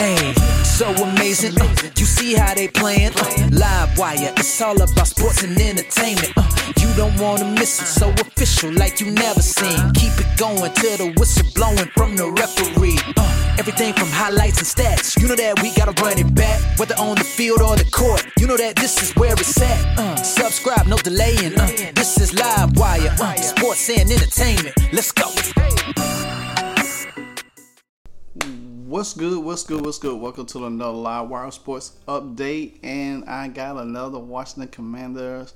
So amazing. Uh, you see how they playing? Uh, live wire, it's all about sports and entertainment. Uh, you don't wanna miss it, so official like you never seen. Keep it going till the whistle blowing from the referee. Uh, everything from highlights and stats. You know that we gotta run it back, whether on the field or the court. You know that this is where it's at. Uh, subscribe, no delaying. Uh, this is live wire, uh, sports and entertainment. Let's go. What's good? What's good? What's good? Welcome to another Live Wire Sports update, and I got another Washington Commanders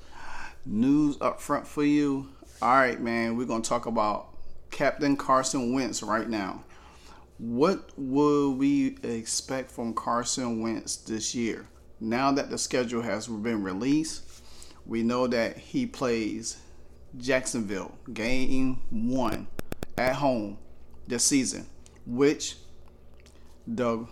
news up front for you. All right, man, we're gonna talk about Captain Carson Wentz right now. What will we expect from Carson Wentz this year? Now that the schedule has been released, we know that he plays Jacksonville game one at home this season, which Doug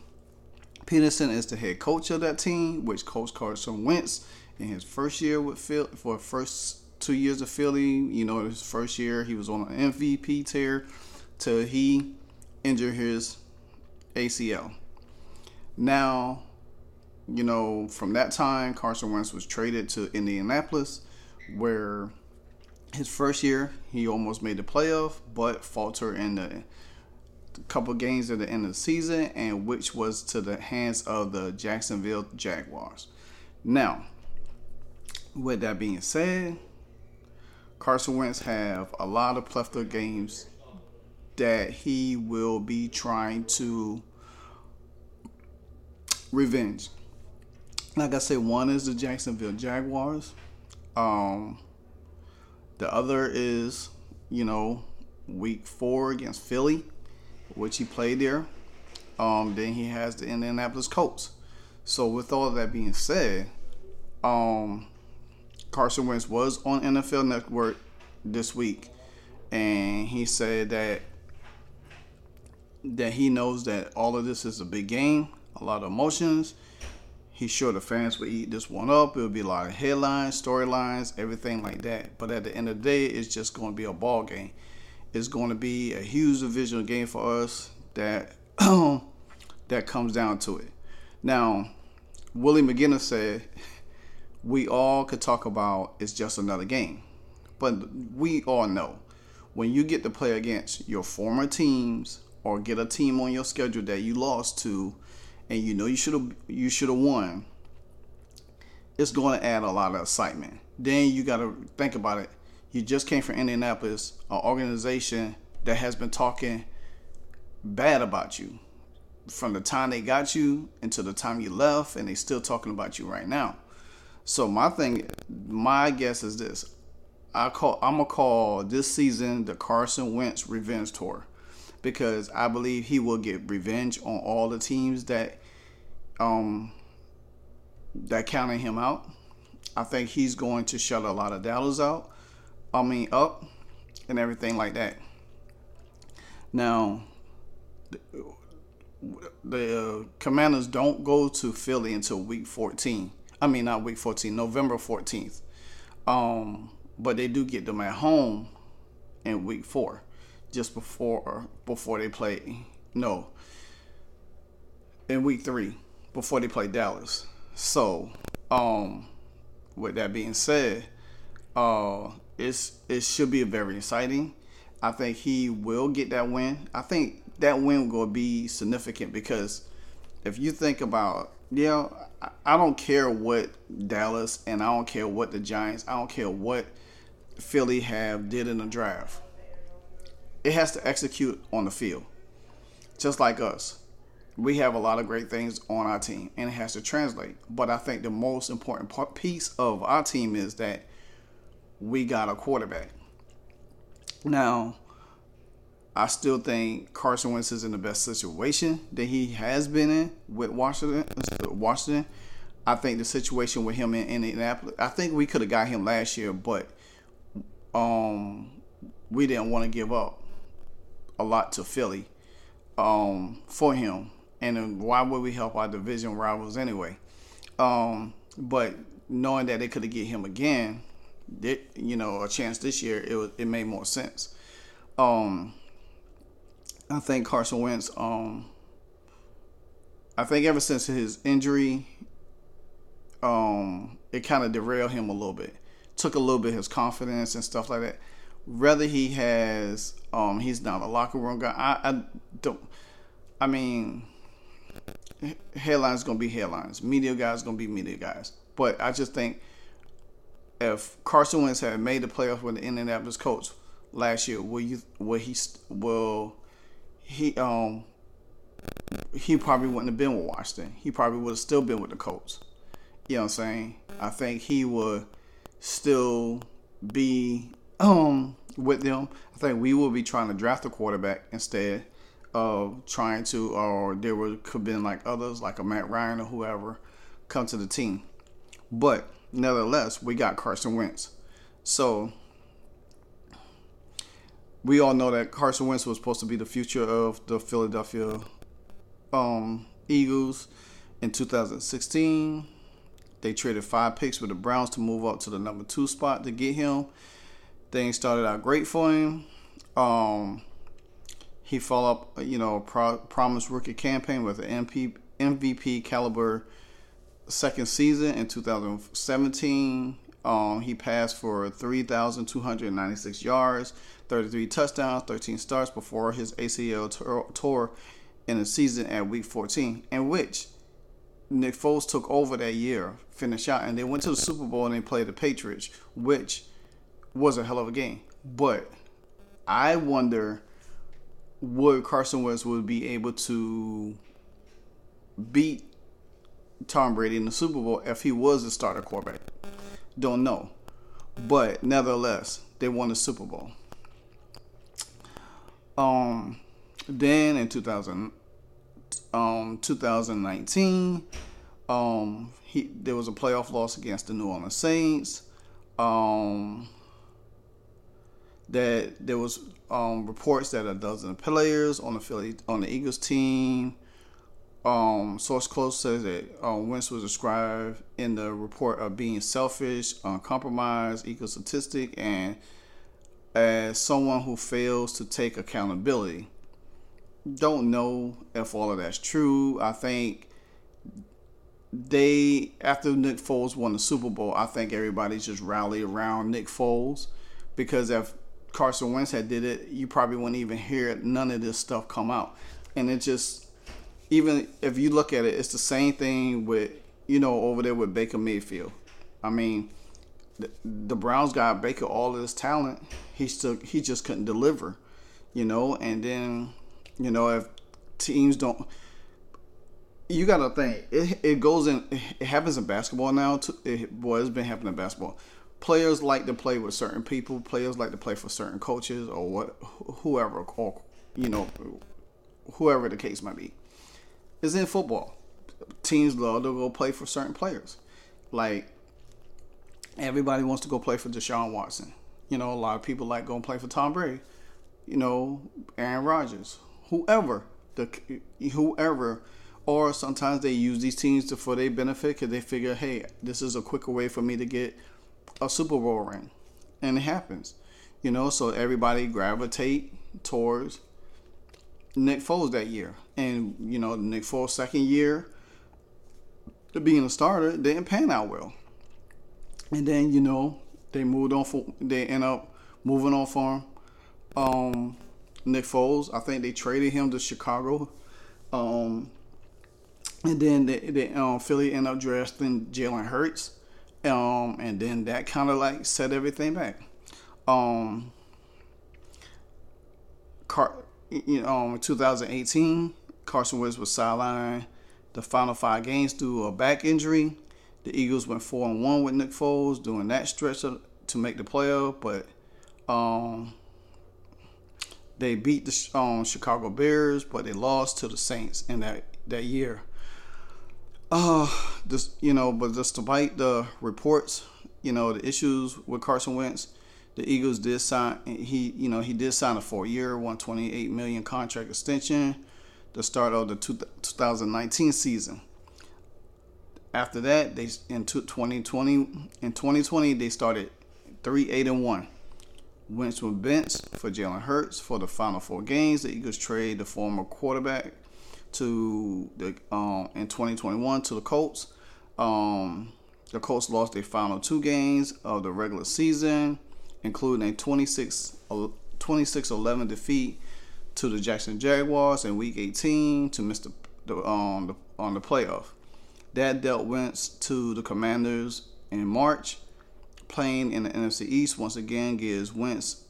Pederson is the head coach of that team, which Coach Carson Wentz in his first year with Phil for first two years of Philly. You know, his first year he was on an MVP tear till he injured his ACL. Now, you know, from that time, Carson Wentz was traded to Indianapolis, where his first year he almost made the playoff, but faltered in the couple games at the end of the season, and which was to the hands of the Jacksonville Jaguars. Now, with that being said, Carson Wentz have a lot of plethora games that he will be trying to revenge. Like I said, one is the Jacksonville Jaguars. Um, the other is, you know, week four against Philly which he played there. Um, then he has the Indianapolis Colts. So with all that being said, um, Carson Wentz was on NFL Network this week, and he said that that he knows that all of this is a big game, a lot of emotions. He's sure the fans will eat this one up. It'll be a lot of headlines, storylines, everything like that. But at the end of the day, it's just going to be a ball game is going to be a huge divisional game for us that that comes down to it. Now, Willie McGinest said we all could talk about it's just another game. But we all know when you get to play against your former teams or get a team on your schedule that you lost to and you know you should have you should have won, it's going to add a lot of excitement. Then you got to think about it you just came from Indianapolis, an organization that has been talking bad about you from the time they got you until the time you left, and they still talking about you right now. So my thing, my guess is this: I call I'm gonna call this season the Carson Wentz revenge tour because I believe he will get revenge on all the teams that um that counted him out. I think he's going to shut a lot of doubters out. I mean, up and everything like that. Now, the, uh, Commanders don't go to Philly until week 14. I mean, not week 14, November 14th. Um, but they do get them at home in week four, just before before they play. No, in week three, before they play Dallas. So, um, with that being said, uh, it's it should be very exciting. I think he will get that win. I think that win will be significant because if you think about, yeah, I don't care what Dallas and I don't care what the Giants, I don't care what Philly have did in the draft. It has to execute on the field. Just like us. We have a lot of great things on our team and it has to translate. But I think the most important part, piece of our team is that we got a quarterback. Now, I still think Carson Wentz is in the best situation that he has been in with Washington. Washington. I think the situation with him in Indianapolis. I think we could have got him last year, but um, we didn't want to give up a lot to Philly um, for him. And why would we help our division rivals anyway? Um, but knowing that they could have get him again, you know, a chance this year, it was, it made more sense. Um, I think Carson Wentz. Um, I I think ever since his injury, um, it kind of derailed him a little bit. Took a little bit his confidence and stuff like that. Whether he has, um, he's not a locker room guy. I, I don't. I mean, headlines gonna be headlines. Media guys gonna be media guys. But I just think if Carson Wentz had made the playoffs with the Indianapolis Colts last year, will you will he will he um he probably wouldn't have been with Washington. He probably would have still been with the Colts. You know what I'm saying? I think he would still be um with them. I think we will be trying to draft a quarterback instead of trying to or there would could have been like others like a Matt Ryan or whoever come to the team. But nevertheless, we got Carson Wentz. So we all know that Carson Wentz was supposed to be the future of the Philadelphia um, Eagles in 2016. They traded five picks with the Browns to move up to the number two spot to get him. Things started out great for him. Um, he followed up, you know, pro- promised rookie campaign with an MP, MVP caliber second season in 2017. Um, he passed for 3,296 yards, 33 touchdowns, 13 starts before his ACL tore in the season at week 14, in which Nick Foles took over that year, finished out, and they went to the Super Bowl and they played the Patriots, which was a hell of a game. But I wonder would Carson Wentz would be able to beat Tom Brady in the Super Bowl if he was the starter quarterback. Don't know. But nevertheless, they won the Super Bowl. Um then in 2000 um 2019 um he there was a playoff loss against the New Orleans Saints. Um that there was um, reports that a dozen players on the Philly on the Eagles team um, source close says that um, Wentz was described in the report of being selfish, uncompromised, egotistic, and as someone who fails to take accountability. Don't know if all of that's true. I think they after Nick Foles won the Super Bowl, I think everybody just rallied around Nick Foles because if Carson Wentz had did it, you probably wouldn't even hear none of this stuff come out. And it just even if you look at it, it's the same thing with you know over there with Baker Mayfield. I mean, the, the Browns got Baker all of this talent. He still he just couldn't deliver, you know. And then you know if teams don't, you got to think it, it goes in. It happens in basketball now. Too, it, boy, it's been happening in basketball. Players like to play with certain people. Players like to play for certain coaches or what, whoever, or you know, whoever the case might be is in football. Teams love to go play for certain players. Like everybody wants to go play for Deshaun Watson. You know, a lot of people like going play for Tom Brady. You know, Aaron Rodgers, whoever the whoever, or sometimes they use these teams to, for their benefit because they figure, hey, this is a quicker way for me to get a Super Bowl ring, and it happens. You know, so everybody gravitate towards Nick Foles that year. And, you know, Nick Foles' second year to being a starter didn't pan out well. And then, you know, they moved on for, they end up moving on for um, Nick Foles. I think they traded him to Chicago. Um, and then they, they um, Philly ended up drafting Jalen Hurts. Um, and then that kind of like set everything back. Um, Car- you know, in 2018, Carson Wentz was sidelined the final five games due to a back injury. The Eagles went four and one with Nick Foles during that stretch of, to make the playoff, but um, they beat the um, Chicago Bears, but they lost to the Saints in that that year. Uh, this you know, but just despite the reports, you know, the issues with Carson Wentz, the Eagles did sign he you know he did sign a four year 128 million contract extension the start of the 2019 season. After that, they in 2020 in 2020 they started three eight and one. Wentz was benched for Jalen Hurts for the final four games. The Eagles trade the former quarterback to the um, in 2021 to the Colts. Um, the Colts lost their final two games of the regular season, including a 26 26-11 defeat to the Jackson Jaguars in Week 18 to miss the, the, um, the on the playoff. That dealt Wentz to the Commanders in March. Playing in the NFC East once again gives Wentz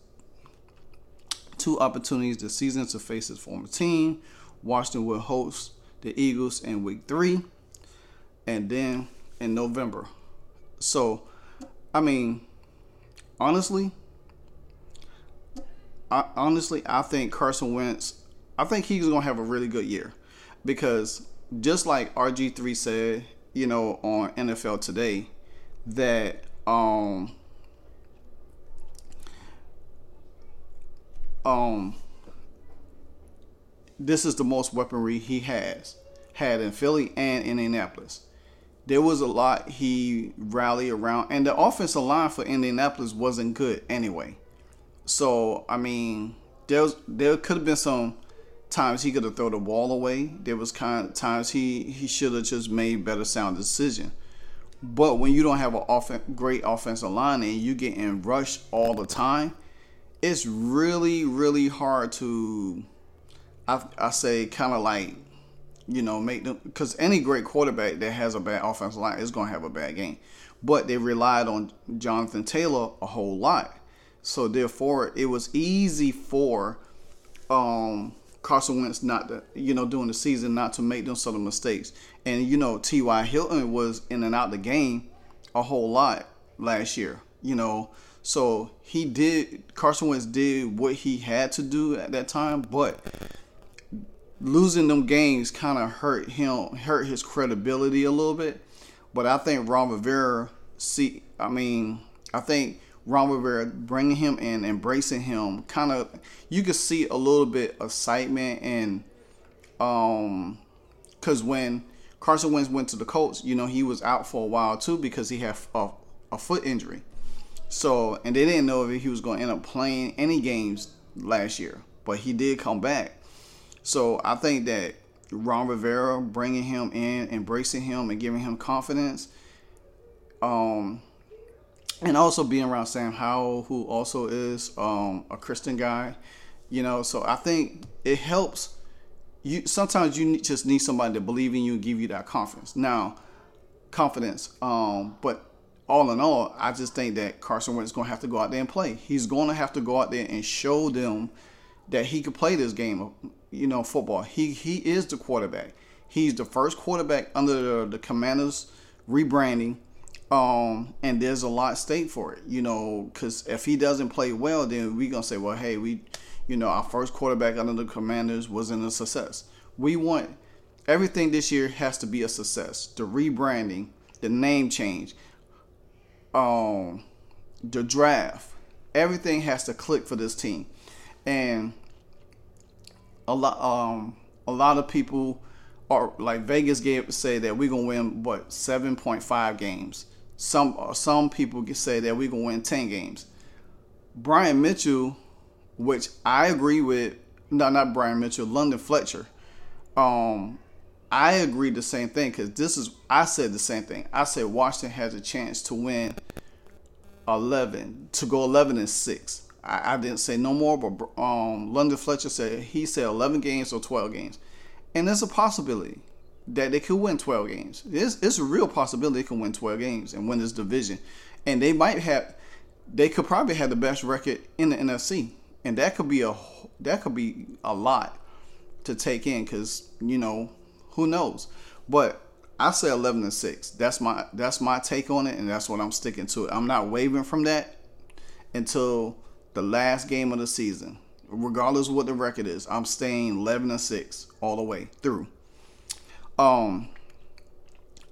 two opportunities this season to face his former team. Washington will host the Eagles in week three, and then in November. So, I mean, honestly, I, honestly, I think Carson Wentz, I think he's gonna have a really good year, because just like RG three said, you know, on NFL Today, that um um this is the most weaponry he has had in Philly and in Indianapolis. There was a lot he rallied around, and the offensive line for Indianapolis wasn't good anyway. So I mean, there was, there could have been some times he could have thrown the ball away. There was kind of times he he should have just made better sound decision. But when you don't have a off- great offensive line and you get in rush all the time, it's really really hard to I, I say kind of like you know make them because any great quarterback that has a bad offensive line is going to have a bad game but they relied on jonathan taylor a whole lot so therefore it was easy for um Carson Wentz not to, you know, during the season not to make them sort of mistakes. And you know, T.Y. Hilton was in and out the game a whole lot last year. You know, so he did Carson Wentz did what he had to do at that time, but losing them games kind of hurt him, hurt his credibility a little bit. But I think Ron Rivera, see, I mean, I think Ron Rivera bringing him in, embracing him, kind of, you could see a little bit of excitement and, um, because when Carson Wentz went to the Colts, you know, he was out for a while too because he had a, a foot injury. So, and they didn't know if he was going to end up playing any games last year, but he did come back. So I think that Ron Rivera bringing him in, embracing him, and giving him confidence, um, and also being around Sam Howell, who also is um, a Christian guy, you know. So I think it helps. You sometimes you just need somebody to believe in you and give you that confidence. Now, confidence. Um, but all in all, I just think that Carson Wentz is going to have to go out there and play. He's going to have to go out there and show them that he could play this game you know, football. He he is the quarterback. He's the first quarterback under the, the Commanders rebranding. Um, and there's a lot stake for it, you know, because if he doesn't play well, then we gonna say, well, hey, we, you know, our first quarterback under the Commanders wasn't a success. We want everything this year has to be a success. The rebranding, the name change, um, the draft, everything has to click for this team, and a lot um a lot of people are like Vegas gave say that we're gonna win what seven point five games. Some uh, some people can say that we're gonna win ten games. Brian Mitchell, which I agree with, no, not Brian Mitchell, London Fletcher. Um, I agree the same thing because this is I said the same thing. I said Washington has a chance to win eleven to go eleven and six. I, I didn't say no more, but um, London Fletcher said he said 11 games or 12 games, and there's a possibility that they could win 12 games. It's, it's a real possibility they can win 12 games and win this division, and they might have, they could probably have the best record in the NFC, and that could be a that could be a lot to take in because you know who knows, but. I say 11 and 6. That's my that's my take on it and that's what I'm sticking to it. I'm not wavering from that until the last game of the season, regardless what the record is, I'm staying 11 and 6 all the way through. Um,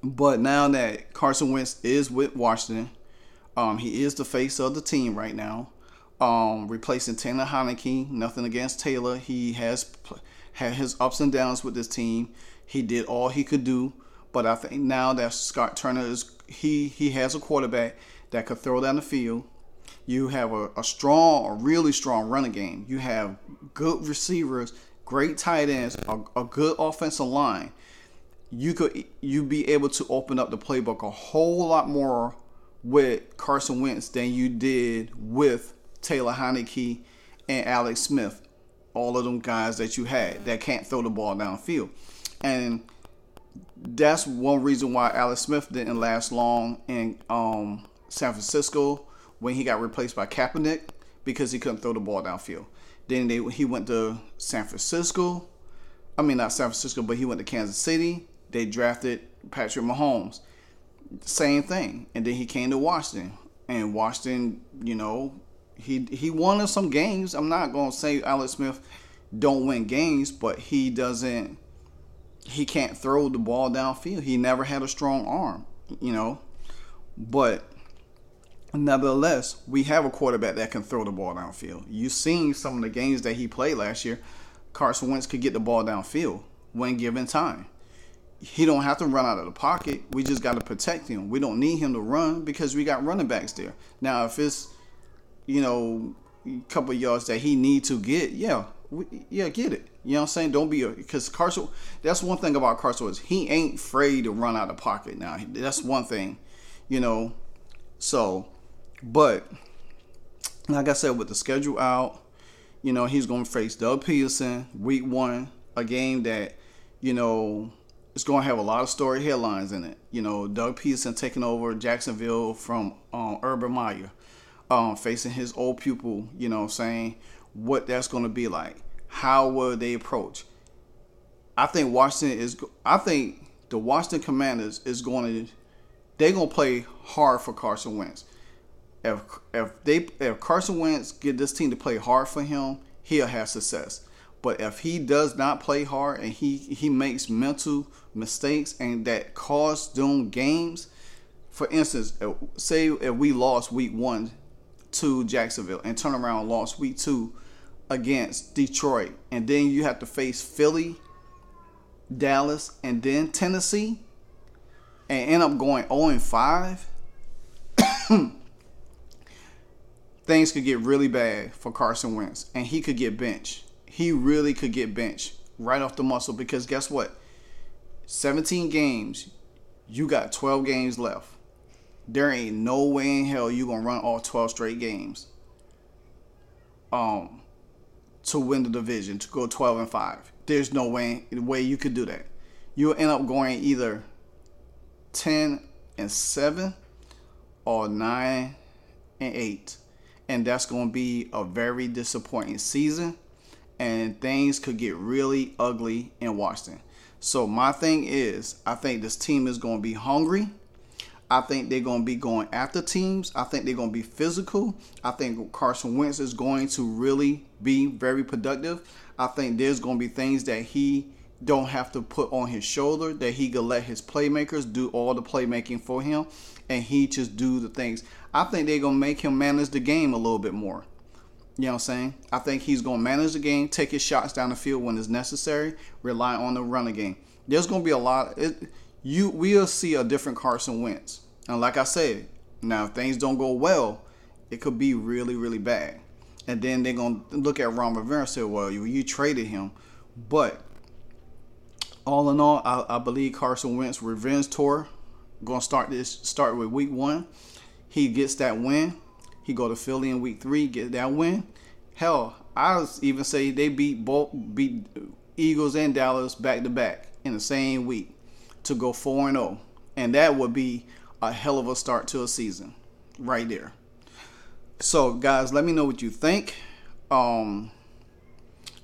but now that Carson Wentz is with Washington, um, he is the face of the team right now. Um, replacing Taylor Heinicke. Nothing against Taylor. He has had his ups and downs with this team. He did all he could do, but I think now that Scott Turner is he he has a quarterback that could throw down the field. You have a, a strong, a really strong running game. You have good receivers, great tight ends, a, a good offensive line, you could you be able to open up the playbook a whole lot more with Carson Wentz than you did with Taylor Heinicke and Alex Smith. All of them guys that you had that can't throw the ball downfield. And that's one reason why Alex Smith didn't last long in um, San Francisco when he got replaced by Kaepernick because he couldn't throw the ball downfield. Then they, he went to San Francisco. I mean, not San Francisco, but he went to Kansas City. They drafted Patrick Mahomes. Same thing. And then he came to Washington. And Washington, you know, he he won some games. I'm not gonna say Alex Smith don't win games, but he doesn't he can't throw the ball downfield. He never had a strong arm, you know. But nevertheless, we have a quarterback that can throw the ball downfield. You've seen some of the games that he played last year. Carson Wentz could get the ball downfield when given time. He don't have to run out of the pocket. We just got to protect him. We don't need him to run because we got running backs there. Now, if it's you know a couple yards that he need to get, yeah, we, yeah, get it. You know what I'm saying? Don't be a because Carson. That's one thing about Carson is he ain't afraid to run out of pocket. Now that's one thing, you know. So, but like I said, with the schedule out, you know he's going to face Doug Pederson week one, a game that you know it's going to have a lot of story headlines in it. You know, Doug Pederson taking over Jacksonville from um, Urban Meyer, um, facing his old pupil. You know, saying what that's going to be like how will they approach? I think Washington is. I think the Washington Commanders is going to. They're gonna play hard for Carson Wentz. If if they if Carson Wentz get this team to play hard for him, he'll have success. But if he does not play hard and he he makes mental mistakes and that cause them games, for instance, say if we lost week one to Jacksonville and turn around and lost week two against Detroit, and then you have to face Philly, Dallas, and then Tennessee, and end up going 0 and 5, things could get really bad for Carson Wentz, and he could get benched. He really could get benched right off the muscle because guess what? 17 games, you got 12 games left. There ain't no way in hell you gonna run all 12 straight games. Um, to win the division to go 12 and 5. There's no way way you could do that. You'll end up going either 10 and 7 or 9 and 8. And that's going to be a very disappointing season and things could get really ugly in Washington. So my thing is, I think this team is going to be hungry. I think they're going to be going after teams. I think they're going to be physical. I think Carson Wentz is going to really be very productive. I think there's going to be things that he don't have to put on his shoulder that he could let his playmakers do all the playmaking for him and he just do the things. I think they're to make him manage the game a little bit more. You know what I'm saying? I think he's to manage the game, take his shots down the field when it's necessary, rely on the running game. There's to be a lot. It, you we'll see a different Carson Wentz. And like I said, now if things don't go well, it could be really really bad. And then they're gonna look at Ron Rivera and say, "Well, you, you traded him," but all in all, I, I believe Carson Wentz revenge tour gonna start this start with week one. He gets that win. He go to Philly in week three, get that win. Hell, I even say they beat both beat Eagles and Dallas back to back in the same week to go 4 and 0. And that would be a hell of a start to a season right there. So, guys, let me know what you think. Um,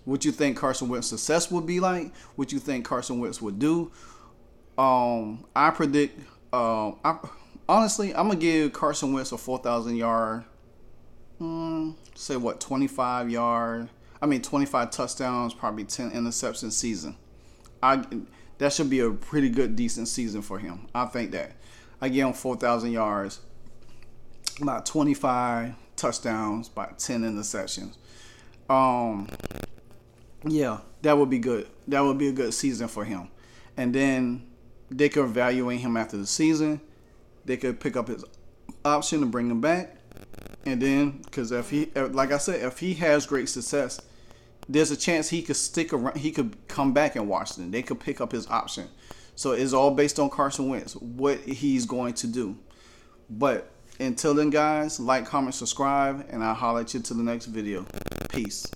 what you think Carson Wentz success would be like? What you think Carson Wentz would do? Um, I predict. Um, I honestly, I'm gonna give Carson Wentz a 4,000 yard. Hmm, say what, 25 yard. I mean, 25 touchdowns, probably 10 interception season. I that should be a pretty good, decent season for him. I think that. I give him 4,000 yards, about 25 touchdowns, about 10 interceptions. Um, yeah, that would be good. That would be a good season for him. And then they could evaluate him after the season. They could pick up his option and bring him back. And then, because if he, like I said, if he has great success, there's a chance he could stick around. He could come back in Washington. They could pick up his option. So it's all based on Carson Wentz, what he's going to do. But until then, guys, like, comment, subscribe, and I'll holler at you to the next video. Peace.